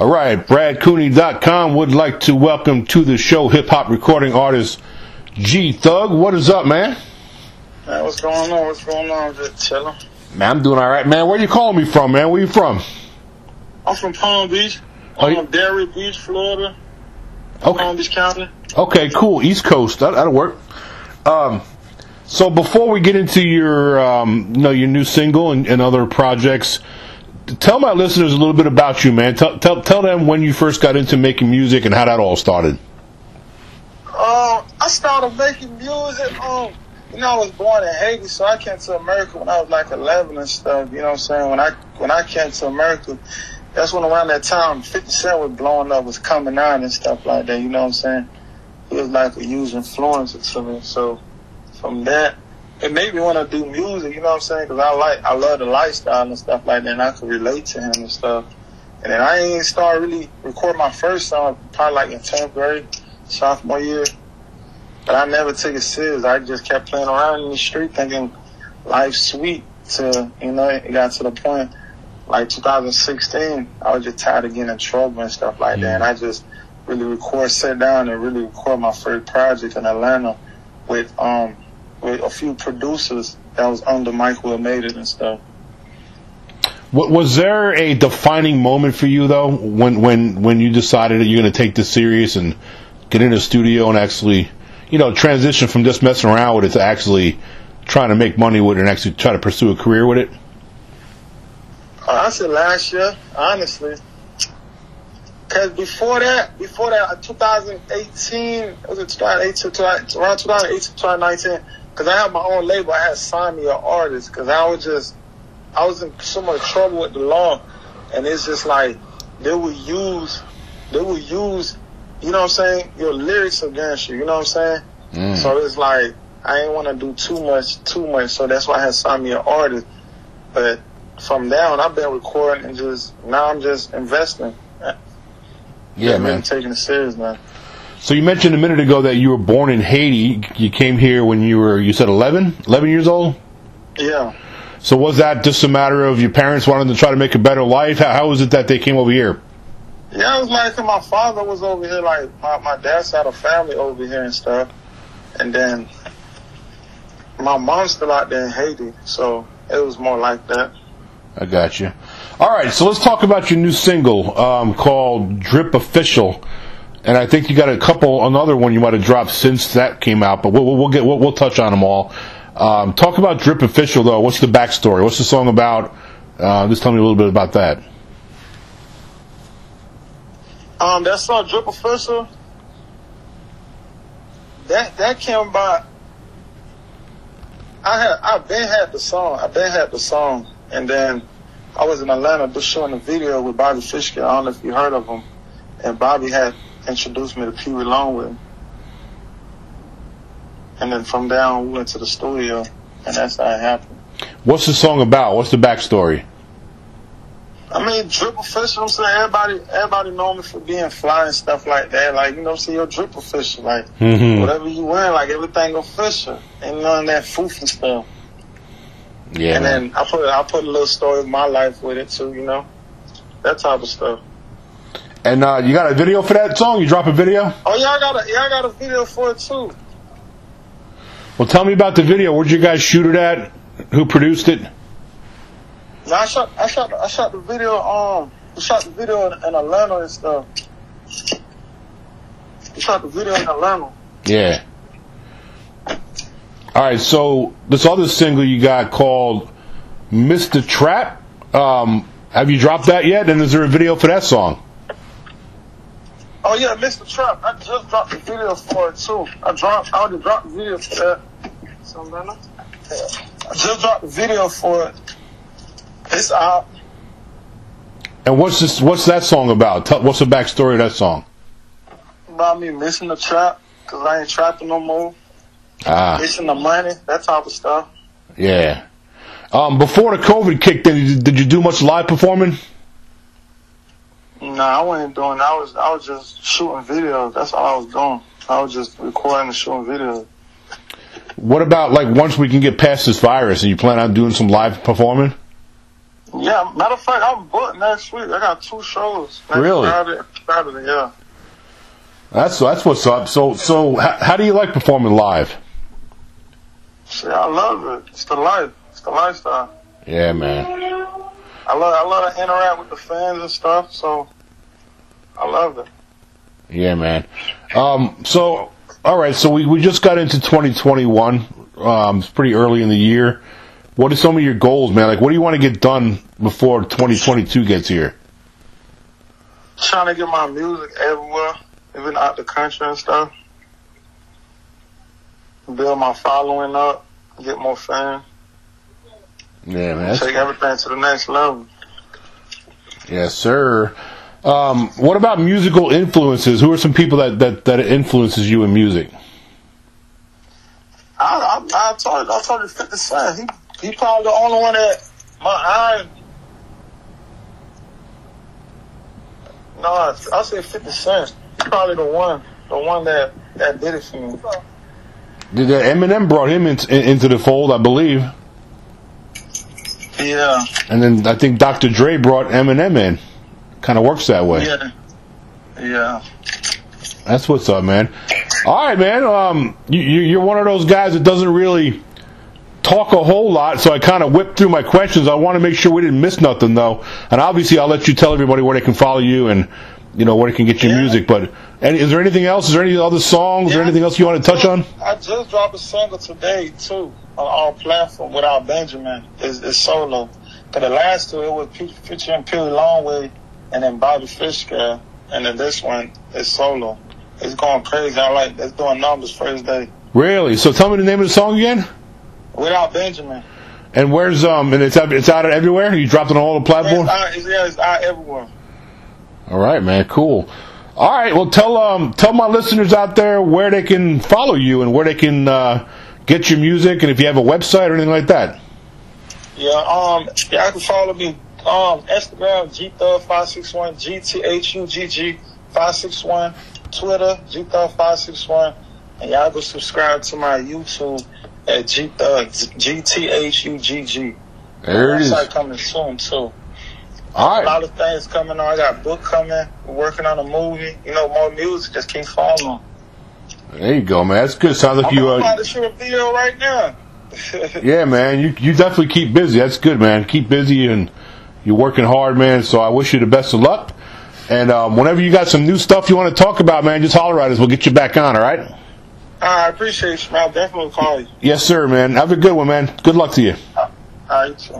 All right, BradCooney.com would like to welcome to the show hip hop recording artist G Thug. What is up, man? Man, what's going on? What's going on? Just chilling. Man, I'm doing all right, man. Where you calling me from, man? Where you from? I'm from Palm Beach. Oh, I'm you- from Delray Beach, Florida. Okay. Palm Beach County. Okay, cool. East Coast. That, that'll work. Um, so before we get into your, um, you know, your new single and, and other projects, tell my listeners a little bit about you, man. Tell, tell, tell them when you first got into making music and how that all started. Uh, I started making music. Um, you know, I was born in Haiti, so I came to America when I was like 11 and stuff. You know what I'm saying? When I when I came to America, that's when around that time 50 Cent was blowing up, was coming on and stuff like that. You know what I'm saying? He was like a huge influence to me. So from that, it made me want to do music. You know what I'm saying? Because I like, I love the lifestyle and stuff like that, and I could relate to him and stuff. And then I ain't start really record my first song probably like in 10th grade, sophomore year. But I never took it serious. I just kept playing around in the street thinking life's sweet to, you know, it got to the point like 2016, I was just tired of getting in trouble and stuff like that. And I just really record, sit down and really record my first project in Atlanta with, um, with a few producers that was under Mike Will Made It and stuff. What, was there a defining moment for you though when when when you decided that you're going to take this serious and get in the studio and actually, you know, transition from just messing around with it to actually trying to make money with it and actually try to pursue a career with it? Uh, I said last year, honestly. Cause before that, before that, uh, 2018, was it 2018, to- around 2018, 2019, cause I had my own label, I had signed me an artist, cause I was just, I was in so much trouble with the law, and it's just like, they would use, they would use, you know what I'm saying, your lyrics against you, you know what I'm saying? Mm. So it's like, I ain't want to do too much, too much, so that's why I had signed me an artist. But from there on, I've been recording and just now I'm just investing. Yeah, man. taking it serious, man. So you mentioned a minute ago that you were born in Haiti. You came here when you were, you said 11, 11 years old. Yeah. So was that just a matter of your parents wanting to try to make a better life? How, how was it that they came over here? Yeah, it was like my father was over here, like my, my dad had a family over here and stuff. And then my mom's still out there in Haiti, so it was more like that. I got you. All right, so let's talk about your new single um, called "Drip Official," and I think you got a couple, another one you might have dropped since that came out, but we'll, we'll, get we'll, we'll touch on them all. Um, talk about "Drip Official" though. What's the backstory? What's the song about? Uh, just tell me a little bit about that. Um, that song Drip Official, that that came about. I had I been had the song. I been had the song, and then I was in Atlanta just showing a video with Bobby Fishscale. I don't know if you heard of him, and Bobby had introduced me to Peewee Longway. And then from there on, we went to the studio, and that's how it happened. What's the song about? What's the backstory? I mean, drip official. I'm saying everybody, everybody know me for being fly and stuff like that. Like you know, see your drip official. Like Mhm. whatever you wear, like everything official. Ain't none of that foofy stuff. Yeah, and man. then I put, I put a little story of my life with it too. You know, that type of stuff. And uh, you got a video for that song? You drop a video? Oh yeah, I got a, yeah, I got a video for it too. Well, tell me about the video. Where'd you guys shoot it at? Who produced it? Now I shot, I shot, I shot the video. Um, I shot the video in, in Atlanta and stuff. I shot the video in Atlanta. Yeah. All right, so this other single you got called "Mr. Trap." Um, have you dropped that yet? And is there a video for that song? Oh yeah, Mr. Trap. I just dropped the video for it too. I dropped. I already dropped the video for that. Something like. I just dropped the video for it. It's out. And what's this? What's that song about? Tell, what's the backstory of that song? About me missing the trap because I ain't trapping no more. Ah, Missing the money, that type of stuff. yeah. Um, before the COVID kicked in, did you do much live performing? Nah, I wasn't doing. I was. I was just shooting videos. That's all I was doing. I was just recording and shooting videos. What about like once we can get past this virus and you plan on doing some live performing? Yeah, matter of fact, I'm booked next week. I got two shows. Really? Friday, Saturday, yeah. That's that's what's up. So so how, how do you like performing live? See, I love it. It's the life. It's the lifestyle. Yeah, man. I love I love to interact with the fans and stuff, so I love it. Yeah, man. Um, so all right, so we, we just got into 2021. Um, it's pretty early in the year. What are some of your goals, man? Like, what do you want to get done before 2022 gets here? Trying to get my music everywhere, even out the country and stuff. Build my following up, get more fans, Yeah, man. Take everything to the next level. yes, sir. Um, what about musical influences? Who are some people that, that, that influences you in music? I, I, I told I told you 50 Cent. He he probably the only one that my eye. No, I, I say 50 Cent. He probably the one, the one that that did it for me. Did uh, Eminem brought him in, in, into the fold, I believe, Yeah, and then I think Dr. Dre brought Eminem in. Kind of works that way. yeah, yeah. That's what's up, man. All right, man. Um, you, you- you're one of those guys that doesn't really talk a whole lot, so I kind of whipped through my questions. I want to make sure we didn't miss nothing, though. And obviously, I'll let you tell everybody where they can follow you and you know where they can get your Yeah. music. But any, is there anything else? Is there any other songs or Yeah, anything else you want to touch on? I just dropped a single today too on all platforms without Benjamin. It's, it's solo. Cause the last two it was fe- featuring Peewee Longway and then Bobby Fishscale, and then this one is solo. It's going crazy. I like it's doing numbers first day Really? So tell me the name of the song again. without Benjamin. And where's um? And it's out, it's out everywhere. You dropped it on all the It's platforms. out, it's, yeah, it's out everywhere. All right, man. Cool. All right. Well, tell um tell my listeners out there where they can follow you and where they can uh, get your music, and if you have a website or anything like that. Yeah, um, I can follow me. Um, Instagram, GThug561, G-T-H-U-G-G 561, Twitter, GThug561, and y'all go subscribe to my YouTube at GThug, G-T-H-U-G-G. There it is. Coming soon, too. All A lot of things coming on. I got a book coming. We're working on a movie. You know, more music. Just keep following. There you go, man. That's good. Sounds like I'm you. about Uh, to shoot a video right now. yeah, man. You you definitely keep busy. That's good, man. Keep busy and you're working hard, man. So I wish you the best of luck. And um, whenever you got some new stuff you want to talk about, man, just holler at us. We'll get you back on. All right. I appreciate you, man. I'll definitely call you. Yes, sir, man. Have a good one, man. Good luck to you. All right.